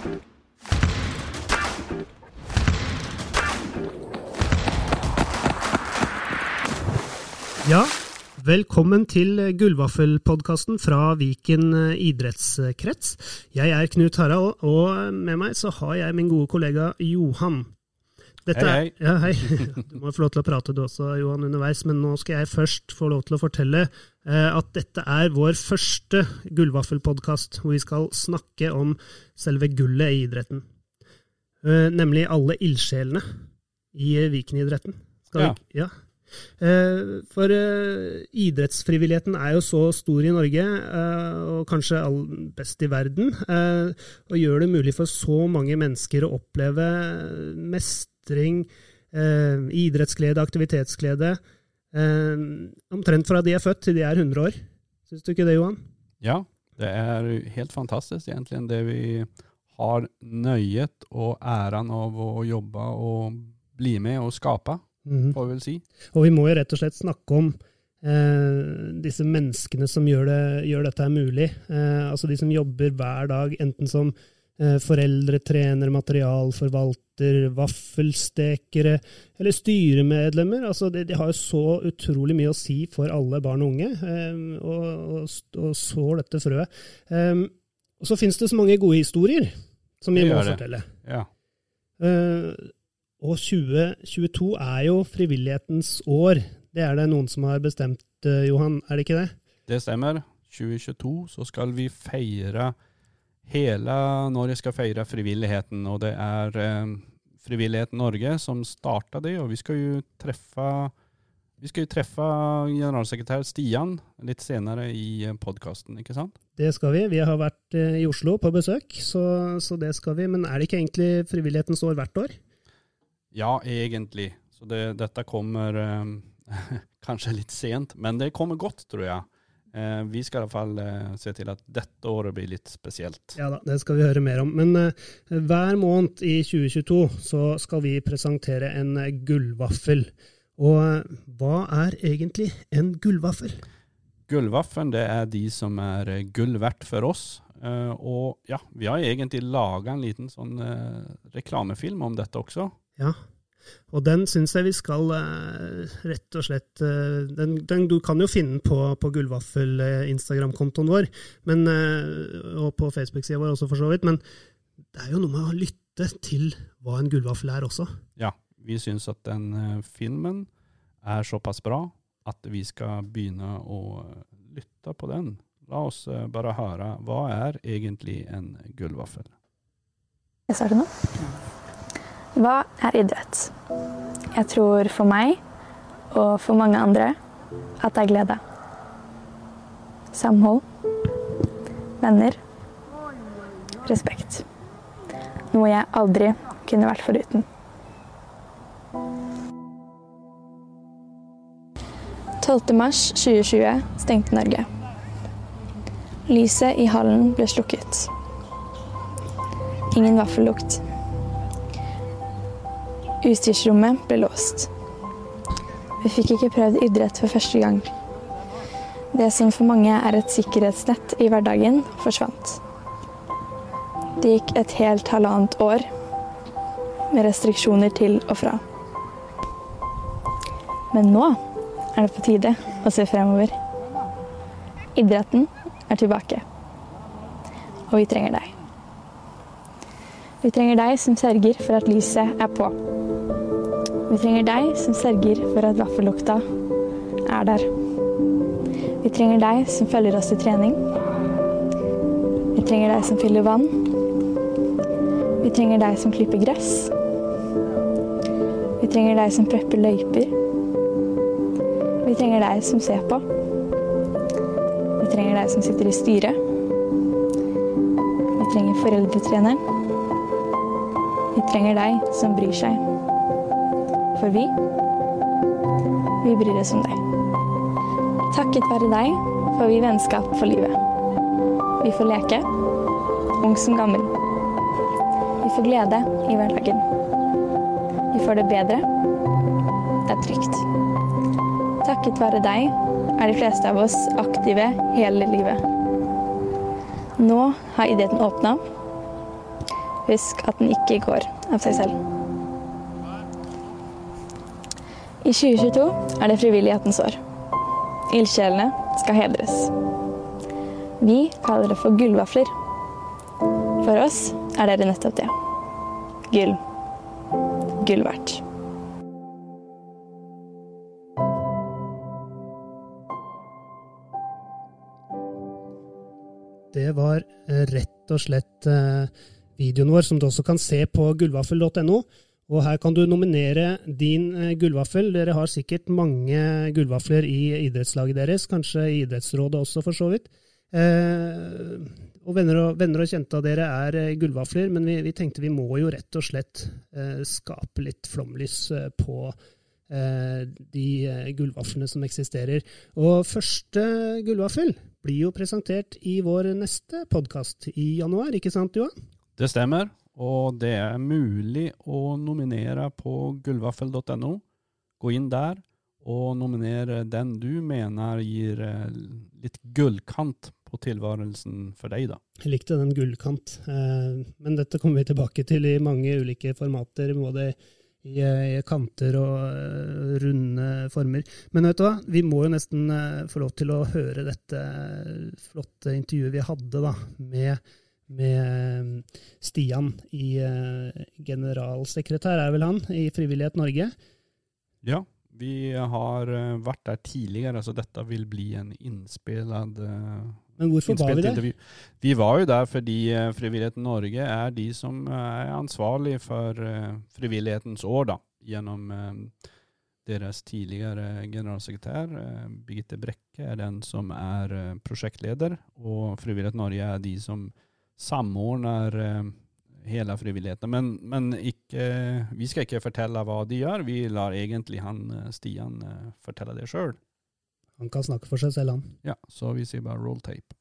Ja, velkommen til Gullvaffelpodkasten fra Viken idrettskrets. Jeg er Knut Harald, og med meg så har jeg min gode kollega Johan. Dette hei, hei. Ja, hei. Du må få lov til å prate du også, Johan, underveis, men nå skal jeg først få lov til å fortelle eh, at dette er vår første Gullvaffelpodkast, hvor vi skal snakke om selve gullet i idretten. Eh, nemlig alle ildsjelene i Viken-idretten. Ja. vi- ja. Eh, For eh, idrettsfrivilligheten er jo så stor i Norge, eh, og kanskje all, best i verden, eh, og gjør det mulig for så mange mennesker å oppleve mestring, eh, idrettsglede, aktivitetsglede, eh, omtrent fra de er født til de er 100 år. Syns du ikke det, Johan? Ja, det er helt fantastisk egentlig det vi har nøyet og æren av å jobbe og bli med og skape, mm. får vi vel si. Og vi må jo rett og slett snakke om eh, disse menneskene som gjør, det, gjør dette mulig. Eh, altså de som jobber hver dag, enten som eh, foreldre, trener, materialforvalter, vaffelstekere eller styremedlemmer. Altså de, de har jo så utrolig mye å si for alle barn og unge, eh, og, og, og sår dette frøet. Eh, og så finnes det så mange gode historier som vi må fortelle. Ja, Eh, og 2022 er jo frivillighetens år. Det er det noen som har bestemt, Johan, er det ikke det? det stemmer. 2022 så skal vi feire Hela Norge skal feire frivilligheten og det er eh, Frivillighet Norge som starta det og vi skal jo treffe vi skal jo treffe generalsekretær Stian litt senere i podkasten, ikke sant? Det skal vi. Vi har vært eh, i Oslo på besøk, så, så det skal vi. Men er det ikke egentlig frivillighetens år hvert år? Ja, egentlig. Så det, dette kommer eh, kanskje litt sent, men det kommer godt, tror jeg. Eh, vi skal i hvert fall eh, se til at dette året blir litt spesielt. Ja da, det skal vi høre mer om. Men eh, hver måned i 2022 så skal vi presentere en eh, gullvaffel. Og eh, hva er egentlig en gullvaffel? Gullvaffen det er de som er eh, gull verdt for oss. Eh, og ja, vi har egentlig laga en liten sånn reklamefilm om dette også. Ja, og den syns jeg vi skal eh, rett og slett eh, den, den, Du kan jo finne den på, på Gullvaffel-Instagram-kontoen vår, men, eh, og på Facebook-sida vår også, for så vidt. Men det er jo noe med å lytte til hva en gullvaffel er også. Ja, vi syns at den filmen er såpass bra at vi skal begynne å lytte på den. La oss bare høre hva er egentlig en gullvaffel. Jeg starter nå. Hva er idrett? Jeg tror for meg og for mange andre at det er glede. Samhold. Venner. Respekt. Noe jeg aldri kunne vært foruten. 12. mars 2020 stengte Norge. Lyset i hallen ble slukket. Ingen vaffellukt. Utstyrsrommet ble låst. Vi fikk ikke prøvd idrett for første gang. Det som for mange er et sikkerhetsnett i hverdagen, forsvant. Det gikk et helt halvannet år med restriksjoner til og fra. Men nå er det på tide å se fremover. Idretten er tilbake. Og vi trenger deg. Vi trenger deg som sørger for at lyset er på. Vi trenger deg som sørger for at vaffellukta er der. Vi trenger deg som følger oss til trening. Vi trenger deg som fyller vann. Vi trenger deg som klipper gress. Vi trenger deg som prepper løyper. Vi trenger deg som ser på. Vi trenger deg som sitter i styret. Vi trenger foreldretreneren. Vi trenger deg som bryr seg. For vi, vi bryr oss om deg. Takket være deg får vi vennskap for livet. Vi får leke, ung som gammel. Vi får glede i hverdagen. Vi får det bedre. Det er trygt. Takket være deg er de fleste av oss aktive hele livet. Nå har idretten åpna, Husk at den ikke går av seg selv. I 2022 er det frivillighetens år. Ildsjelene skal hedres. Vi kaller det for gullvafler. For oss er dere nettopp det. Gull. Gull verdt. Det var eh, rett og slett eh, videoen vår, som du også kan se på gullvaffel.no. Og her kan du nominere din eh, gullvaffel. Dere har sikkert mange gullvafler i idrettslaget deres, kanskje i idrettsrådet også, for så vidt. Eh, og venner, og venner og kjente av dere er eh, gullvafler, men vi, vi, tenkte vi må jo rett og slett eh, skape litt flomlys på de gullvaflene som eksisterer. Og første gullvaffel blir jo presentert i vår neste podkast i januar, ikke sant Johan? Det stemmer, og det er mulig å nominere på gullvaffel.no. Gå inn der og nominere den du mener gir eh, litt gullkant på tilværelsen for deg, da. Jeg likte den gullkant, eh, men dette kommer vi tilbake til i mange ulike formater. både i, i kanter og runde former. Men vet du hva, vi må jo nesten få lov til å høre dette flotte intervjuet vi hadde da, med, med Stian i uh, generalsekretær, er vel han, i Frivillighet Norge? Ja, vi har vært der tidligere, så dette vil bli en innspillet men hvorfor var vi det? Vi var jo der fordi uh, Frivillighet Norge er de som uh, er ansvarlig for uh, Frivillighetens år, da, gjennom deres tidligere generalsekretær. Birgitte Brekke er den som er prosjektleder, og Frivillighet Norge er de som samordner hele frivilligheten. Men, men ikke, vi skal ikke fortelle hva de gjør, vi lar egentlig han Stian fortelle det sjøl. Han kan snakke for seg selv, han. Ja, så vi sier bare roll tape.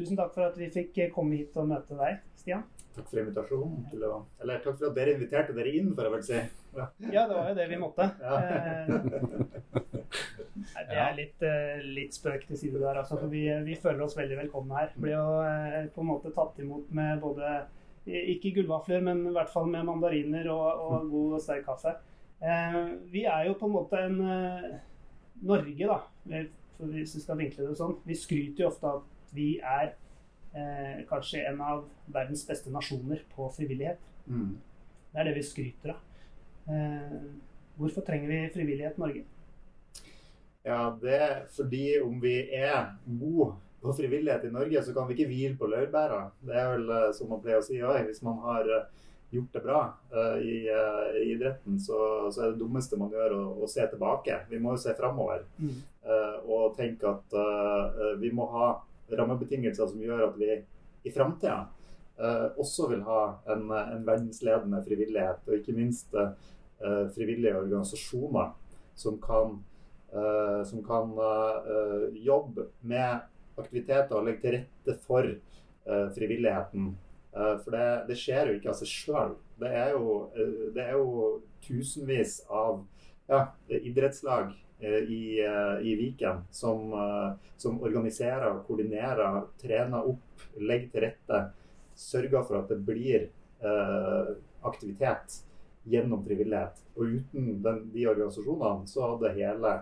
Tusen takk for at vi fikk eh, komme hit og møte deg, Stian. Takk for invitasjonen. Til å, eller takk for at dere inviterte dere inn, for jeg vel si. Ja. ja, det var jo det vi måtte. Ja. Eh, det er litt, eh, litt, spøk til side der, altså. For vi, vi, føler oss veldig velkomne her. Blir jo på en måte tatt imot med både ikke gullvafler, men i hvert fall med mandariner og, og god og sterk kaffe. Vi er jo på en måte en Norge, da, hvis vi skal vinkle det sånn, vi skryter jo ofte av at vi er eh, kanskje en av verdens beste nasjoner på frivillighet. Mm. Det er det vi skryter av. Eh, hvorfor trenger vi frivillighet Norge? Ja, det er fordi om vi er gode på frivillighet i Norge, så kan vi ikke hvile på laurbæra. Det er vel eh, som man pleier å si òg. Hvis man har eh, gjort det bra uh, i, uh, i, idretten, så, så, er det dummeste man gjør å, å se tilbake. Vi må jo se framover mm. uh, og tenke at vi må ha rammebetingelser som gjør at vi i framtida også vil ha en, en, verdensledende frivillighet, og ikke minst frivillige organisasjoner som kan, som kan jobbe med aktiviteter og legge til rette for frivilligheten Eh, for det, det, skjer jo ikke av seg sjøl. Det, eh, det, er jo tusenvis av ja, idrettslag eh, i, i Viken som, som, organiserer, koordinerer, trener opp, legger til rette. Sørger for at det blir eh, aktivitet gjennom frivillighet. Og uten den, de organisasjonene så hadde hele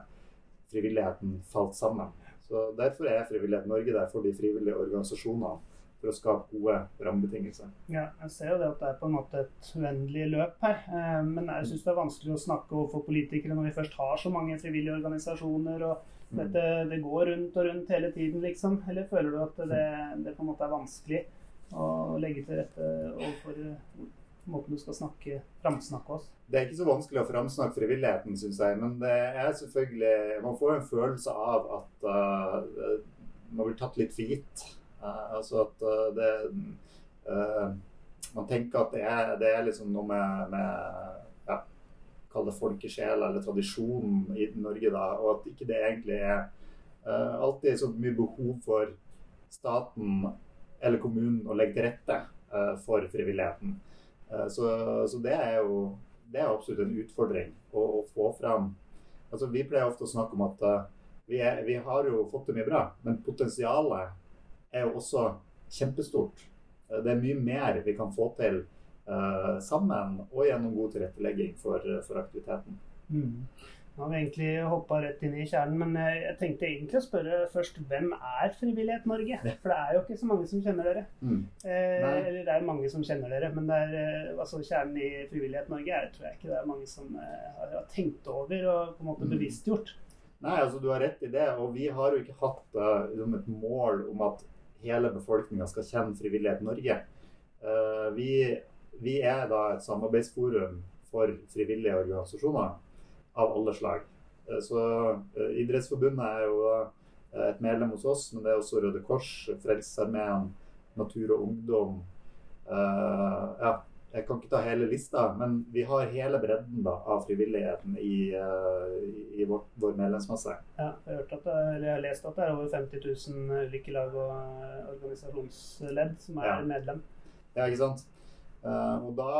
frivilligheten falt sammen. Så Derfor er Frivillighet Norge der for de frivillige organisasjonene for å skape gode rammebetingelser. Ja, jeg ser jo det at det er på en måte et uendelig løp her. Eh, men jeg syns det er vanskelig å snakke overfor politikere når vi først har så mange frivillige organisasjoner. og mm. dette, Det går rundt og rundt hele tiden, liksom. Eller føler du at det, det på en måte er vanskelig å legge til rette overfor måten du skal snakke, framsnakke oss? Det er ikke så vanskelig å framsnakke frivilligheten, syns jeg. Men det er selvfølgelig Man får en følelse av at uh, man blir tatt litt for gitt. Uh, altså at uh, det uh, Man tenker at det er, det er liksom noe med, med ja, Kall det folkesjel eller tradisjon i Norge, da, og at ikke det egentlig er alltid så mye behov for staten eller kommunen å legge til rette for frivilligheten. Så, så, det er jo det er absolutt en utfordring å, å få fram. Altså, vi pleier ofte å snakke om at vi, er, vi har jo fått det mye bra, men potensialet er jo også kjempestort Eh, det er mye mer vi kan få til uh, sammen og gjennom god tilrettelegging for, for aktiviteten. Mm. Nå har vi egentlig hoppa rett inn i kjernen, men jeg tenkte egentlig å spørre først hvem er Frivillighet Norge? For det er jo ikke så mange som kjenner dere. Mm. Eh, eller det er mange som kjenner dere, men det er, eh, altså, kjernen i Frivillighet Norge er, tror jeg ikke det er mange som eh, har, har, tenkt over og på en måte mm. bevisstgjort. Nei, altså du har rett i det. Og vi har jo ikke hatt uh, et mål om at hele befolkninga skal kjenne Frivillighet Norge. Uh, vi, vi er da et samarbeidsforum for frivillige organisasjoner av alle slag. Eh, så eh, Idrettsforbundet er jo eh, et medlem hos oss, men det er også Røde Kors, Frelsesarmeen, Natur og Ungdom. ja, jeg kan ikke ta hele lista, men vi har hele bredden da, av frivilligheten i, i vår, vår, medlemsmasse. Ja, jeg har, det, jeg har, lest at det er over 50 000 lykkelag og organisasjonsledd som er ja. medlem. Ja, ikke sant. og da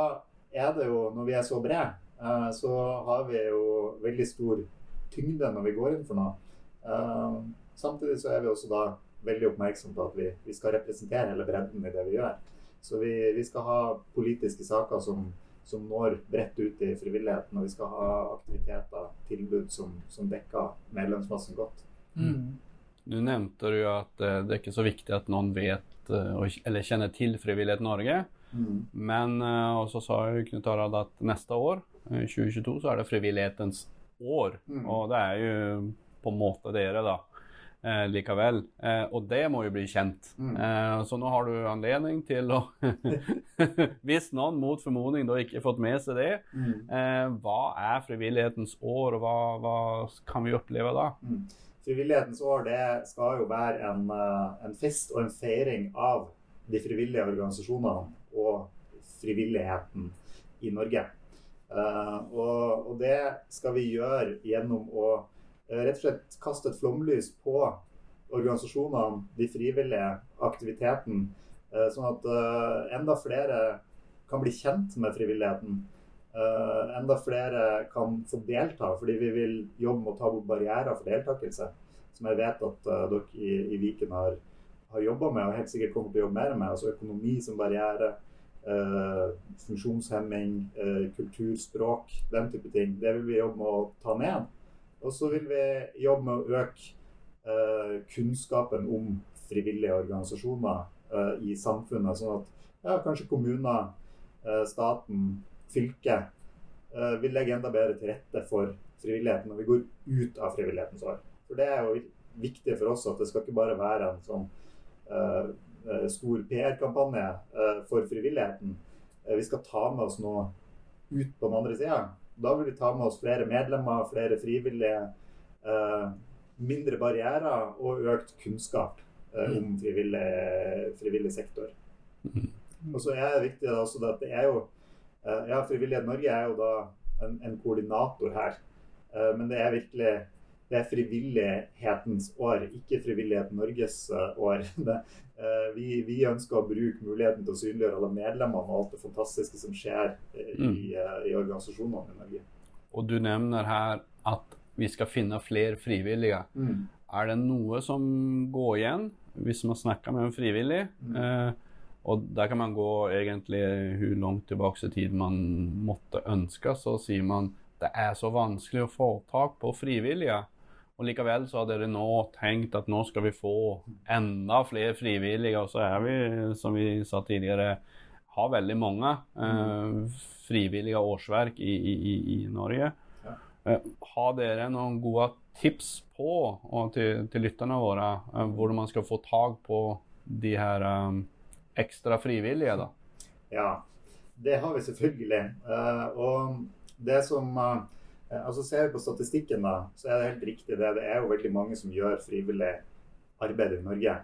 er det jo, når vi er så brede, Eh, så har vi jo veldig stor tyngde når vi går inn for noe. Eh, samtidig så er vi også da veldig oppmerksom på at vi, vi skal representere hele bredden i det vi gjør. Så vi, vi skal ha politiske saker som, som, når bredt ut i frivilligheten, og vi skal ha aktiviteter, tilbud som, som dekker medlemsmassen godt. Mm. Du nevnte jo at eh, det er ikke så viktig at noen vet eller kjenner til Frivillighet Norge. Mm. Men og så sa jo Knut Harald at neste år 2022 eh, så er det frivillighetens år. Mm. Og det er jo på en måte dere, da. Eh, likevel. Eh, og det må jo bli kjent. Mm. Eh, så nå har du anledning til å Hvis noen mot formodning da ikke har fått med seg det, mm. Eh, hva er frivillighetens år, og hva, hva kan vi oppleve da? Mm. Frivillighetens år det skal jo være en, eh, en fest og en feiring av de frivillige organisasjonene og frivilligheten i Norge. Uh, og, og, det skal vi gjøre gjennom å rett og slett kaste et flomlys på organisasjonene, de frivillige, aktiviteten. Uh, sånn at enda flere kan bli kjent med frivilligheten. enda flere kan få delta, fordi vi vil jobbe med å ta bort barrierer for deltakelse. Som jeg vet at dere i, i Viken har, har jobba med og helt sikkert kommer til å jobbe mer med. Altså økonomi som barriere Uh, funksjonshemming, uh, kulturspråk, den type ting. Det vil vi jobbe med å ta ned. Og så vil vi jobbe med å øke eh, kunnskapen om frivillige organisasjoner i samfunnet. Sånn at ja, kanskje kommuner, staten, fylket vil legge enda bedre til rette for frivilligheten når vi går ut av frivillighetens år. For det er jo viktig for oss at det skal ikke bare være en sånn Eh, stor PR-kampanje eh, for frivilligheten. Eh, vi skal ta med oss noe ut på den andre sida. Da vil vi ta med oss flere medlemmer, flere frivillige, mindre barrierer og økt kunnskap om frivillig, frivillig sektor. Mm. Og så er det viktig også at det er jo ja, Frivillighet Norge er jo da en, en koordinator her. Men det er virkelig det er frivillighetens år, ikke Frivillighet Norges år. Eh, vi, vi, ønsker å bruke muligheten til å synliggjøre alle medlemmene og alt det fantastiske som skjer eh, i, mm. Eh, i organisasjonene i Norge. Og du nevner her at vi skal finne flere frivillige. Mm. Er det noe som går igjen hvis man snakker med en frivillig? Mm. Eh, og der kan man gå egentlig hvor langt tilbake i tid man måtte ønske. Så sier man det er så vanskelig å få tak på frivillige. Og likevel så har dere nå tenkt at nå skal vi få enda flere frivillige. Og så er vi, som vi sa tidligere, har veldig mange eh, frivillige årsverk i, i, i Norge. Ja. Eh, har dere noen gode tips på, og til, til lytterne våre, eh, hvordan man skal få tak på de her um, ekstra frivillige? da? Ja, det har vi selvfølgelig. Uh, og det som uh, altså Ser vi på statistikken, da, så er det helt riktig det. Det er jo veldig mange som gjør frivillig arbeid i Norge.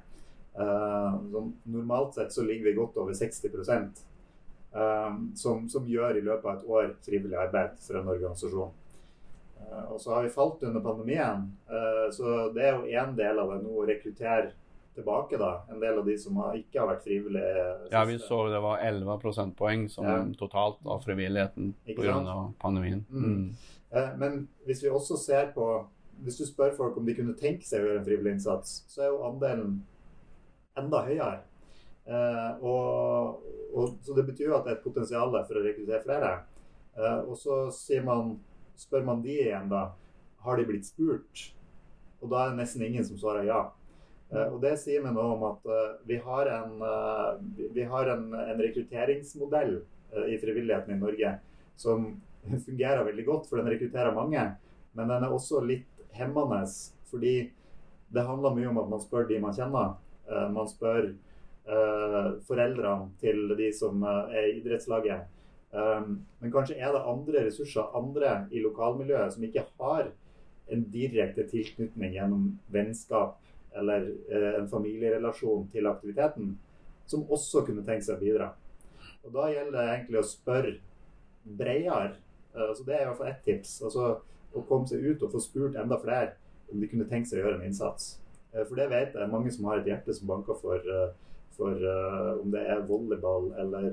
Uh, normalt sett så ligger vi godt over 60 uh, som, som, gjør i løpet av et år frivillig arbeid for en organisasjon. Uh, og så har vi falt under pandemien, så det er jo én del av det nå å rekruttere tilbake, da. En del av de som har, ikke har vært frivillige. Ja, vi så det var 11 prosentpoeng som ja. totalt av frivilligheten pga. pandemien. Mm. Mm. Eh, men hvis vi også ser på Hvis du spør folk om de kunne tenke seg å gjøre en frivillig innsats, så er jo andelen enda høyere. Eh, og, og, så det betyr jo at det er et potensial for å rekruttere flere. Uh, og så man, spør man de igjen, da. Har de blitt spurt? Og da er det nesten ingen som svarer ja. Og det sier meg noe om at vi har en, vi har en, en rekrutteringsmodell i frivilligheten i Norge som fungerer veldig godt, for den rekrutterer mange. Men den er også litt hemmende, fordi det handler mye om at man spør de man kjenner. man spør uh, foreldrene til de som uh, er i idrettslaget. Um, men kanskje er det andre ressurser, andre i lokalmiljøet, som ikke har en direkte tilknytning gjennom vennskap eller uh, en familierelasjon til aktiviteten, som også kunne tenkt seg å bidra. Og Da gjelder det egentlig å spørre bredere. Altså det er i hvert fall ett tips. altså Å komme seg ut og få spurt enda flere om de kunne tenkt seg å gjøre en innsats. For det vet jeg mange som har et hjerte som banker for for uh, om det er volleyball eller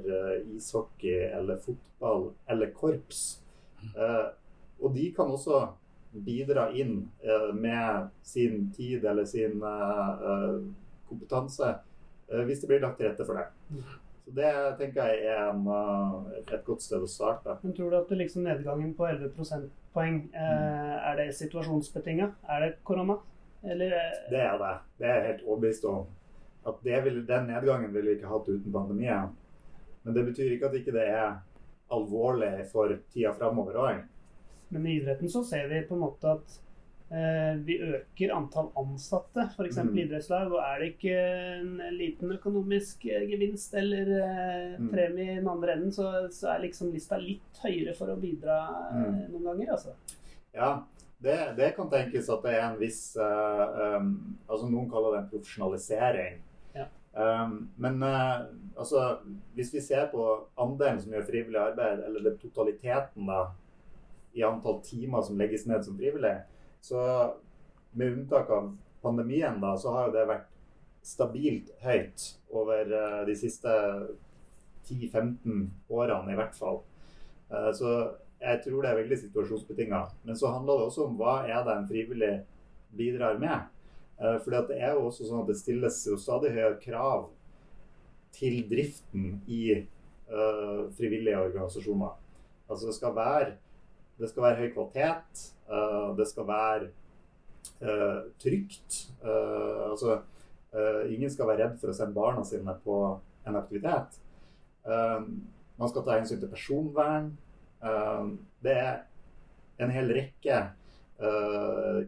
ishockey eller fotball eller korps. Og de kan også bidra inn med sin tid eller sin kompetanse hvis det blir lagt til rette for det. Så Det tenker jeg er en, et godt sted å starte. Men Tror du at liksom nedgangen på 11 prosentpoeng, er det situasjonsbetinga? Er det korona? Eller? Det er det. Det er jeg helt overbevist om at vil, den nedgangen ville vi ikke hatt uten pandemien. Men det betyr ikke at ikke det er alvorlig for tida framover òg. Men i idretten så ser vi på en måte at eh, vi øker antall ansatte, f.eks. Mm. idrettslag. Og er det ikke en liten økonomisk eh, gevinst eller eh, mm. premie i den andre enden, så, så, er liksom lista litt høyere for å bidra eh, mm. noen ganger, altså. Ja, det, det, kan tenkes at det er en viss uh, um, altså Noen kaller det en profesjonalisering Um, men uh, altså, hvis vi ser på andelen som gjør frivillig arbeid, eller totaliteten da, i antall timer som legges ned som frivillig, så med unntak av pandemien, da, så har jo det vært stabilt høyt over uh, de siste 10-15 årene i hvert fall. Uh, så jeg tror det er veldig situasjonsbetinga. Men så handler det også om hva er det en frivillig bidrar med. Eh, fordi det er jo også sånn at det stilles jo stadig høyere krav til driften i uh, frivillige organisasjoner. Altså det skal være, det skal være høy kvalitet, uh, det skal være uh, trygt. altså ingen skal være redd for å sende barna sine på en aktivitet. man skal ta hensyn til personvern. det er en hel rekke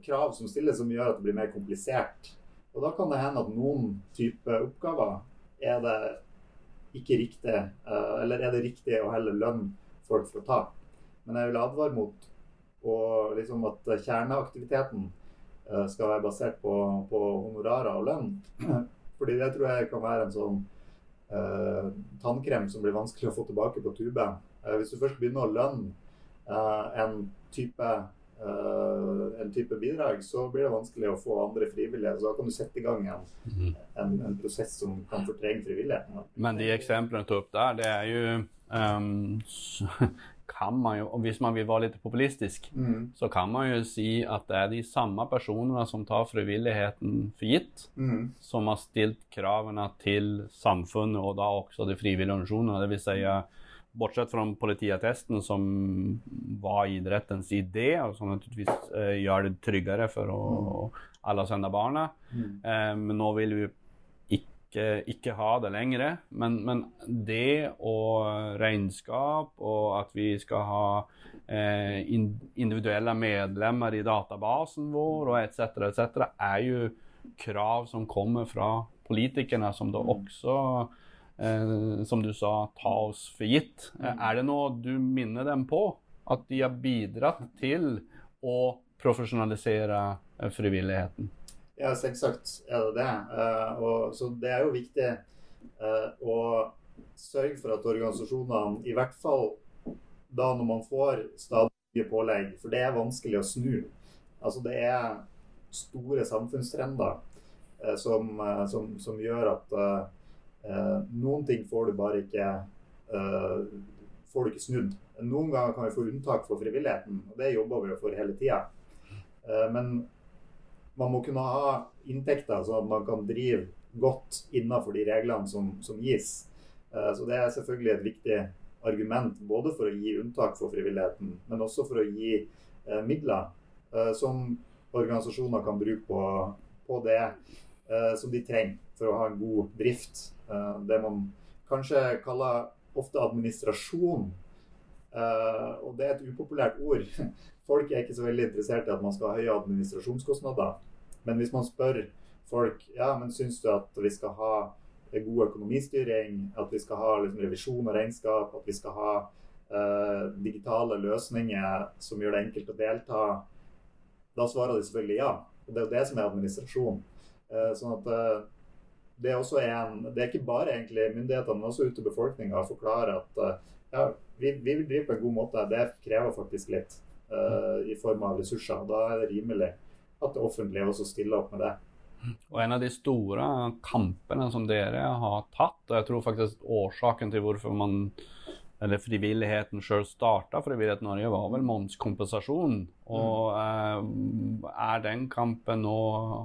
krav som stilles som gjør at det blir mer komplisert. Og Da kan det hende at noen type oppgaver er det ikke riktig, eller er det riktig å heller lønne folk for å ta. Men jeg vil advare mot og liksom at kjerneaktiviteten uh, skal være basert på, på, honorarer og lønn. Fordi det tror jeg kan være en sånn eh, tannkrem som blir vanskelig å få tilbake på tube. Eh, hvis du først begynner å lønne en type uh, en type bidrag, så blir det vanskelig å få andre frivillige. Så da kan du sette i gang en, mhm. en, en prosess som kan fortrenge frivilligheten. Men de eksemplene du tar opp der, det er jo um, kan man jo, og Hvis man vil være litt populistisk, mm. så kan man jo si at det er de samme personene som tar frivilligheten for gitt, mm. som har stilt kravene til samfunnet og da også de frivillige organisasjonene. Dvs. Si, Bortsett fra politiattesten, som var idrettens idé, og som naturligvis eh, gjør det tryggere for å, mm. alle å sende barna. Mm. Eh, men nå vil vi ikke, ikke ha det lenger. Men, men, det og regnskap og at vi skal ha eh, individuelle medlemmer i databasen vår og etc., etc., er jo krav som kommer fra politikerne, som da også eh, som du sa, ta oss for gitt. Eh. Er det noe du minner dem på? At de har bidratt til å profesjonalisere eh, frivilligheten? Ja, selvsagt er det det. Uh, og, så det er jo viktig uh, å sørge for at organisasjonene, i hvert fall da når man får stadig nye pålegg, for det er vanskelig å snu. Altså det er store samfunnstrender uh, som, som, som, gjør at Eh, noen ting får du bare ikke eh, får du ikke snudd. Noen ganger kan vi få unntak for frivilligheten, og det jobber vi jo for hele tida. Eh, men man må kunne ha inntekter så man kan drive godt innenfor de reglene som, som gis. Så det er selvfølgelig et viktig argument både for å gi unntak for frivilligheten, men også for å gi midler som organisasjoner kan bruke på, på det som de trenger for å ha en god drift. Det man kanskje kaller ofte administrasjon. Og det er et upopulært ord. Folk er ikke så veldig interessert i at man skal ha høye administrasjonskostnader. Men hvis man spør folk ja, men syns du at vi skal ha god økonomistyring, at vi skal ha liksom, revisjon og regnskap, at vi skal ha uh, digitale løsninger som gjør det enkelt å delta, da svarer de selvfølgelig ja. Og Det er jo det som er administrasjon. Uh, sånn at uh, det, er en, det er ikke bare egentlig myndighetene, men også ute i befolkninga å forklare at ja, vi, vi, vil drive på en god måte. Det krever faktisk litt i form av ressurser. Da er det rimelig at det offentlige også stiller opp med det. Og En av de store kampene som dere har tatt, og jeg tror faktisk årsaken til hvorfor man eller frivilligheten sjøl starta Frivillighet Norge, var vel momskompensasjon. Og mm. er den kampen nå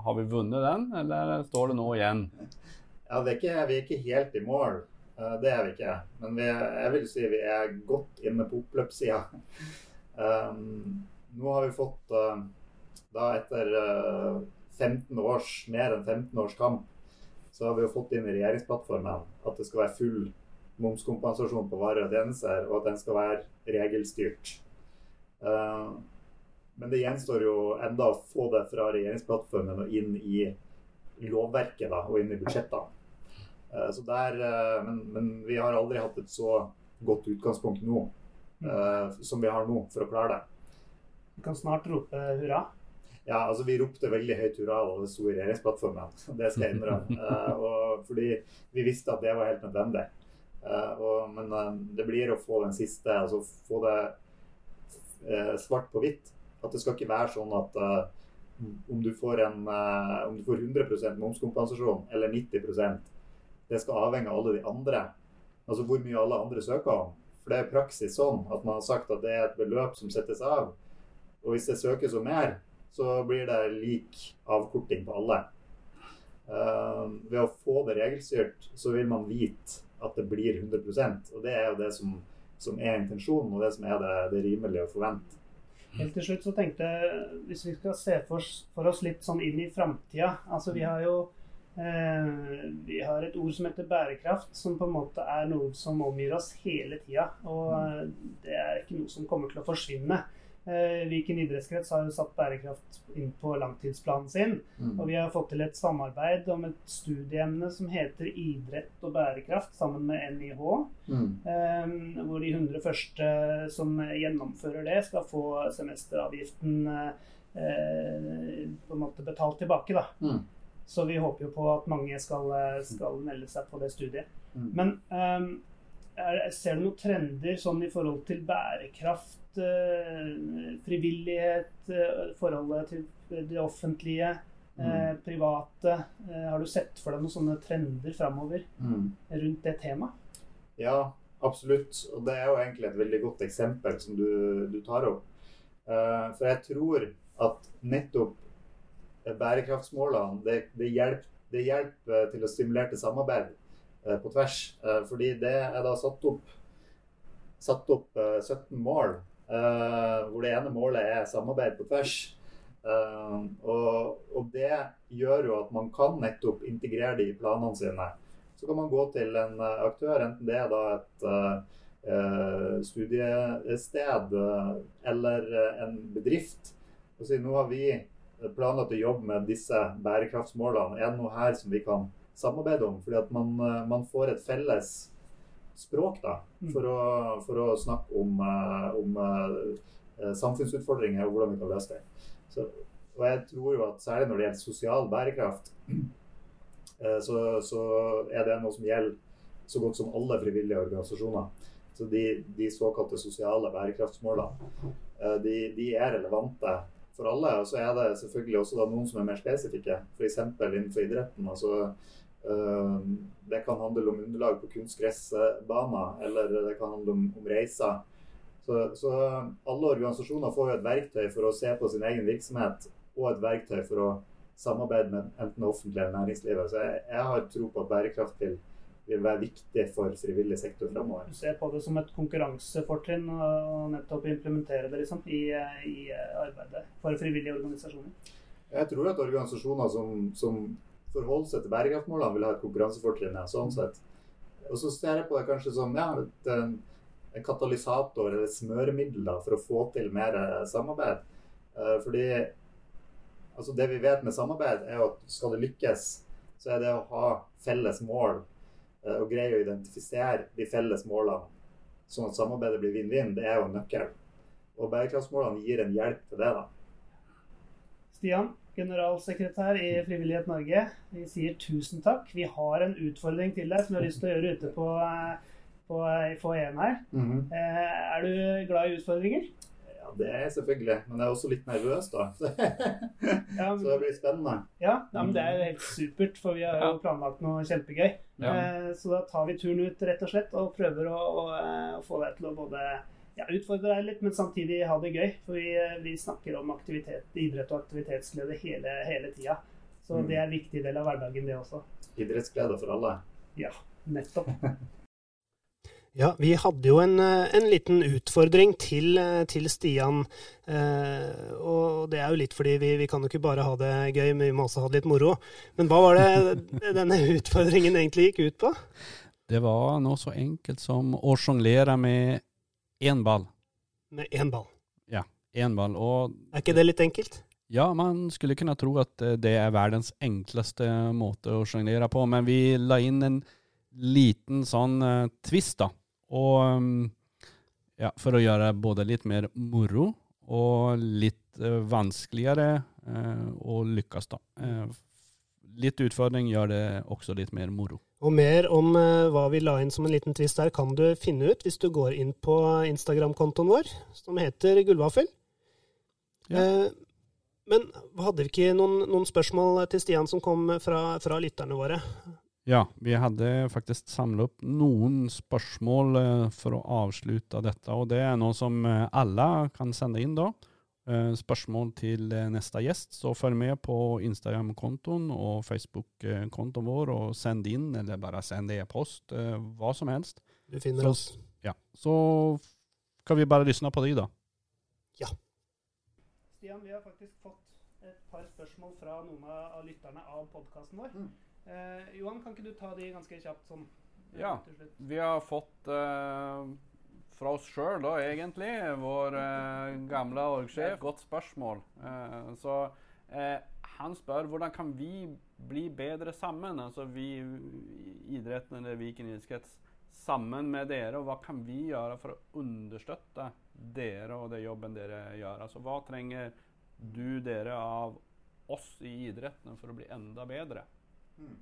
Har vi vunnet den, eller står det nå igjen? Ja, er ikke, Vi er ikke helt i mål. Eh, det er vi ikke. Men vi, jeg vil si vi er godt inne på oppløpssida. Um, nå har vi fått uh, da etter 15 eh, års, mer enn 15 års kamp, så har vi jo fått inn i regjeringsplattformen at det skal være full momskompensasjon på varer og tjenester, og at den skal være regelstyrt. Eh, men det gjenstår jo enda å få det fra regjeringsplattformen og inn i lovverket da, og inn i budsjettene. Eh, så der, men, men, vi har aldri hatt et så godt utgangspunkt nå som vi har nå for å klare det. Vi kan snart rope hurra. Ja, altså Vi ropte veldig høyt hurra da det sto i regjeringsplattformen. Det skal jeg innrømme. Uh, fordi vi visste at det var helt nødvendig. Uh, og, men uh, det blir å få den siste, altså få det svart på hvitt. At det skal ikke være sånn at om du får en om du får 100% momskompensasjon eller 90 det skal avhenge av alle de andre. Altså hvor mye alle andre søker om. For det er praksis sånn at man har sagt at det er et beløp som settes av. Og hvis det søkes om mer, så blir det lik avkorting på alle. Uh, ved å få det regelstyrt, så vil man vite at det blir 100% Og det er jo det som, som er intensjonen, og det som er det, det rimelige å forvente. Helt til slutt så tenkte jeg, hvis vi skal se for, for oss litt sånn inn i framtida Altså vi har jo vi har et ord som heter bærekraft, som på en måte er noe som omgir oss hele tida. Og mm. det er ikke noe som kommer til å forsvinne. Eh, Viken idrettskrets har jo satt bærekraft inn på langtidsplanen sin. Mm. Og vi har fått til et samarbeid om et studieemne som heter idrett og bærekraft, sammen med NIH. Mm. Eh, hvor de 100 første som gjennomfører det, skal få semesteravgiften eh, på en måte betalt tilbake. da. Mm. Så vi håper jo på at mange skal, skal melde seg på det studiet. Mm. Men um, er, ser du noen trender sånn i forhold til bærekraft? uh, frivillighet, uh, forholdet til det offentlige, mm. uh, private. Har du sett for deg noen sånne trender framover mm. rundt det temaet? Ja, absolutt. Og det er jo egentlig et veldig godt eksempel som du, du tar opp. For jeg tror at nettopp bærekraftsmålene det, det, hjelper, det hjelper til å stimulere til samarbeid på tvers. Fordi det er da satt opp, satt opp 17 mål Uh, hvor det ene målet er samarbeid på tvers. Uh, og, og, det gjør jo at man kan nettopp integrere de i planene sine. Så kan man gå til en uh, aktør, enten det er da et studiested eller en bedrift, og si nå har vi planlagt å jobbe med disse bærekraftsmålene. Er det noe her som vi kan samarbeide om? Fordi at man, man får et felles språk da, mm. for, å, for å snakke om, eh, om uh, samfunnsutfordringer og hvordan vi kan løse det. Så, og jeg tror jo at særlig når det gjelder sosial bærekraft, så, så, er det noe som gjelder så godt som alle frivillige organisasjoner. Så de, de såkalte sosiale bærekraftsmålene, de, de, er relevante for alle. Og så er det selvfølgelig også noen som er mer spesifikke, f.eks. innenfor idretten. altså Eh, det kan handle om underlag på kunstgressbaner, eller det kan handle om, om reiser. Så, så, alle organisasjoner får jo et verktøy for å se på sin egen virksomhet, og et verktøy for å samarbeide med enten det offentlige eller næringslivet. Så jeg, jeg, har tro på at bærekraft vil, vil være viktig for frivillig sektor framover. Du ser på det som et konkurransefortrinn å nettopp implementere det liksom, i, i, arbeidet for frivillige organisasjoner? Jeg tror at organisasjoner som, som forholder seg til bærekraftmålene, vil ha et konkurransefortrinn. sånn sett. Og så ser jeg på det kanskje som ja, et, en, katalysator eller smøremiddel da, for å få til mer eh, samarbeid. Uh, fordi altså det vi vet med samarbeid, er at skal det lykkes, så er det å ha felles mål og greie å identifisere de felles målene, sånn at samarbeidet blir vinn-vinn, det er jo en nøkkel. Og bærekraftsmålene gir en hjelp til det. da. Stian, generalsekretær i Frivillighet Norge, vi sier tusen takk. Vi har en utfordring til deg som vi har lyst til å gjøre ute på på, få en her. Mm -hmm. Er du glad i utfordringer? Ja, det er jeg selvfølgelig. Men jeg er også litt nervøs, da. Så, ja, men, så det blir spennende. Ja, ja, men det er helt supert, for vi har jo planlagt noe kjempegøy. Ja. Eh, så da tar vi turen ut, rett og slett, og prøver å, å, å få deg til å både ja, utfordre deg litt, men samtidig ha det gøy. For vi, vi snakker om aktivitet, idrett og aktivitetsglede hele, hele tida. Så mm. det er en viktig del av hverdagen, det også. Idrettsglede for alle. Ja, nettopp. Ja, vi hadde jo en, eh, en liten utfordring til, eh, til Stian. Eh, og det er jo litt fordi vi, vi, kan jo ikke bare ha det gøy, men vi må også ha det litt moro. Men hva var det denne utfordringen egentlig gikk ut på? Det var noe så enkelt som å sjonglere med én ball. Med én ball? Ja, én ball. Og er ikke det litt enkelt? Ja, man skulle kunne tro at det er verdens enkleste måte å sjonglere på, men vi la inn en liten sånn uh, twist, da. Og um, ja, for å gjøre både litt mer moro og litt uh, vanskeligere uh, å lykkes, da. litt utfordring gjør det også litt mer moro. Og mer om hva vi la inn som en liten twist her, kan du finne ut hvis du går inn på Instagram-kontoen vår, som heter Gullvaffel. Ja. Men hadde vi ikke noen, noen, spørsmål til Stian som kom fra, fra lytterne våre? Ja, vi hadde faktisk samlet opp noen spørsmål eh, for å avslutte dette. Og det er noe som eh, alle kan sende inn da. Eh, spørsmål til neste gjest. Så følg med på Instagram-kontoen og Facebook-kontoen vår, og send inn, eller bare send e-post. Hva som helst. Du finner oss. Ja. Så kan vi bare lytte på de, da. Ja. Stian, vi har faktisk fått et par spørsmål fra noen av lytterne av podkasten vår. Mm. Eh, Johan, kan ikke du ta de ganske kjapt sånn? Ja, vi har fått eh, fra oss sjøl, da, egentlig, vår eh, gamle orgsjef, godt spørsmål. Eh, så eh, han spør hvordan kan vi bli bedre sammen, altså vi idretten eller Viken idrettskrets, sammen med dere, og hva kan vi gjøre for å understøtte dere og det jobben dere gjør? Altså hva trenger du dere av oss i idretten for å bli enda bedre? Mm.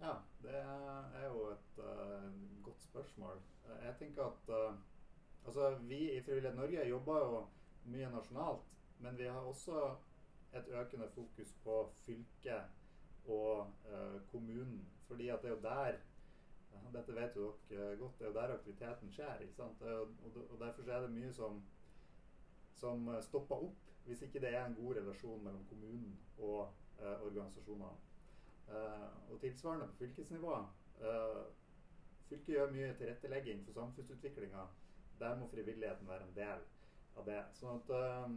Ja, det er jo et uh, godt spørsmål. Eh, jeg tenker at uh, altså, vi i Frivillighet Norge jobber jo mye nasjonalt, men vi har også et økende fokus på fylket og uh, kommunen. Fordi at det er jo der dette vet jo dere godt, det er jo der aktiviteten skjer. ikke sant? Og, Derfor er det mye som, som stopper opp hvis ikke det er en god relasjon mellom kommunen og organisasjonene. Uh, og tilsvarende på fylkesnivå. Uh, fylket gjør mye tilrettelegging for samfunnsutviklinga. Der må frivilligheten være en del av det. Sånn at uh,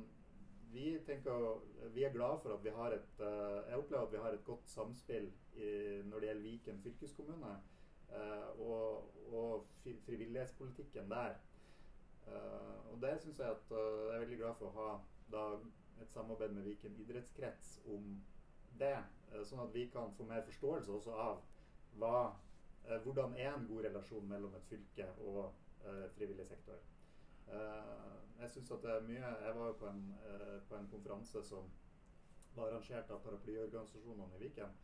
vi tenker Vi er glad for at vi har et Jeg opplever at vi har et godt samspill i, når det gjelder Viken fylkeskommune og, og, frivillighetspolitikken der. og det syns jeg at jeg er veldig glad for å ha da, et samarbeid med Viken idrettskrets om det. Eh, sånn at vi kan få mer forståelse også av hva, eh, hvordan er en god relasjon mellom et fylke og uh, frivillig sektor. Jeg synes at det er mye Jeg var jo på en, på en konferanse som var arrangert av paraplyorganisasjonene i Viken.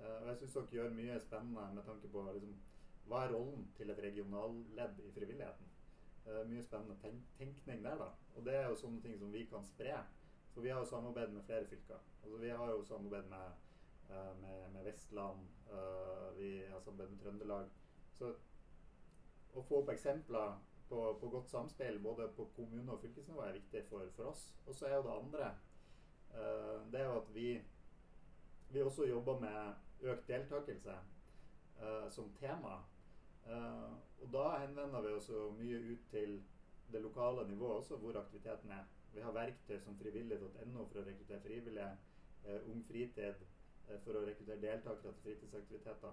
og jeg syns dere gjør mye spennende med tanke på liksom, hva er rollen til et regionalledd i frivilligheten. mye spennende tenk tenkning der, da. Og det er jo sånne ting som vi kan spre. For vi har jo samarbeid med flere fylker. Altså, vi har jo samarbeid med Eh, med, med, Vestland. Eh, vi har samarbeid med Trøndelag. Så å få opp eksempler på, på, godt samspill både på kommune- og fylkesnivå er viktig for, for oss. Og så er jo det andre eh, det er jo at vi, vi også jobber med økt deltakelse. som tema. Og da henvender vi oss mye ut til det lokale nivået også, hvor aktiviteten er. Vi har verktøy som frivillig.no for å rekruttere frivillige, eh, Ung fritid eh, for å rekruttere deltakere til fritidsaktiviteter.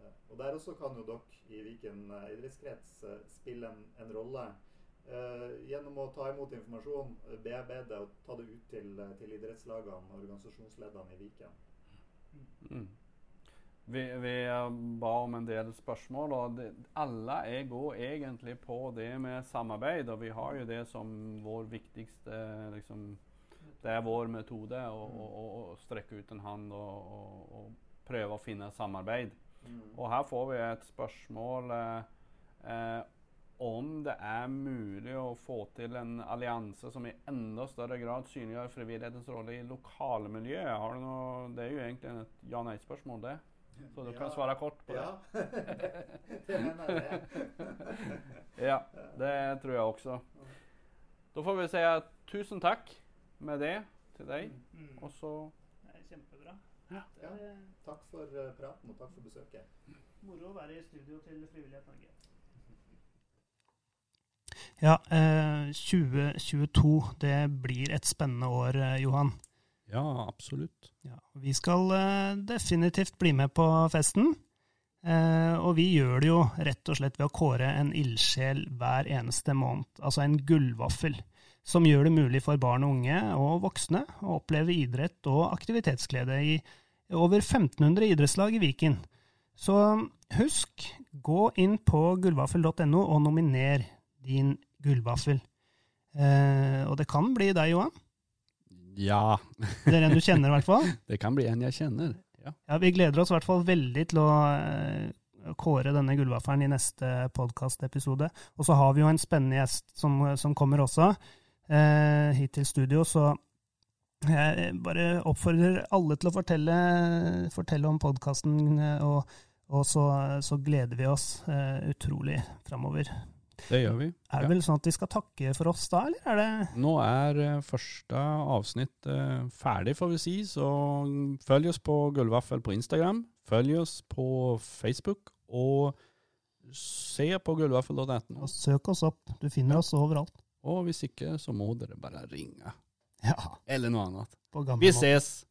Eh, og Der også kan jo dere i Viken eh, idrettskrets eh, spille en, en rolle eh, gjennom å ta imot informasjon, bearbeide og ta det ut til, til idrettslagene og organisasjonsleddene i Viken. Mm. Vi, vi ba om en del spørsmål, og det, alle går egentlig på det med samarbeid. Og vi har jo det som vår viktigste liksom, Det er vår metode å, å, å, å strekke ut en hånd og, og, og prøve å finne samarbeid. Og her får vi et spørsmål eh, eh, om det er mulig å få til en allianse som i enda større grad synliggjør frivillighetens rolle i lokalmiljøet. Har du noe, det er jo egentlig et ja-nei-spørsmål, det. Så du kan svare kort på det. Ja, det mener jeg. Ja, det tror jeg også. Da får vi si tusen takk med det til deg. Mm. Og så Det er kjempebra. Ja, takk for eh, praten og takk for besøket. Moro å være i studio til Frivillighet Norge. Ja, eh, 2022 det blir et spennende år, eh, Johan. Ja, absolutt. Ja, vi skal uh, definitivt bli med på festen. Uh, og vi gjør det jo rett og slett ved å kåre en ildsjel hver eneste måned, altså en gullvaffel, som gjør det mulig for barn og unge og voksne å oppleve idrett og aktivitetsglede i over 1500 idrettslag i Viken. Så husk, gå inn på gullvaffel.no og nominer din gullvaffel. Eh, og det kan bli deg, Johan. Ja, Det er en du kjenner, i hvert fall. det kan bli en jeg kjenner. Ja. Ja, Vi gleder oss i hvert fall veldig til å eh, kåre denne gullvaffelen i neste podkastepisode. Og så har vi jo en spennende gjest som, som kommer også eh, hit til studio, så jeg bare oppfordrer alle til å fortelle, fortelle om podkasten, og, og så, så gleder vi oss eh, utrolig framover. Det gjør vi. Er det Ja. vel sånn at vi skal takke for oss da, eller er det Nå er eh, første avsnitt eh, ferdig, får vi si, så følg oss på Gullvaffel på Instagram. Følg oss på Facebook, og se på gullvaffel.no. Og søk oss opp? Du finner oss overalt. Og hvis ikke, så må dere bare ringe. Ja, Eller noe annet. Vi måte. ses!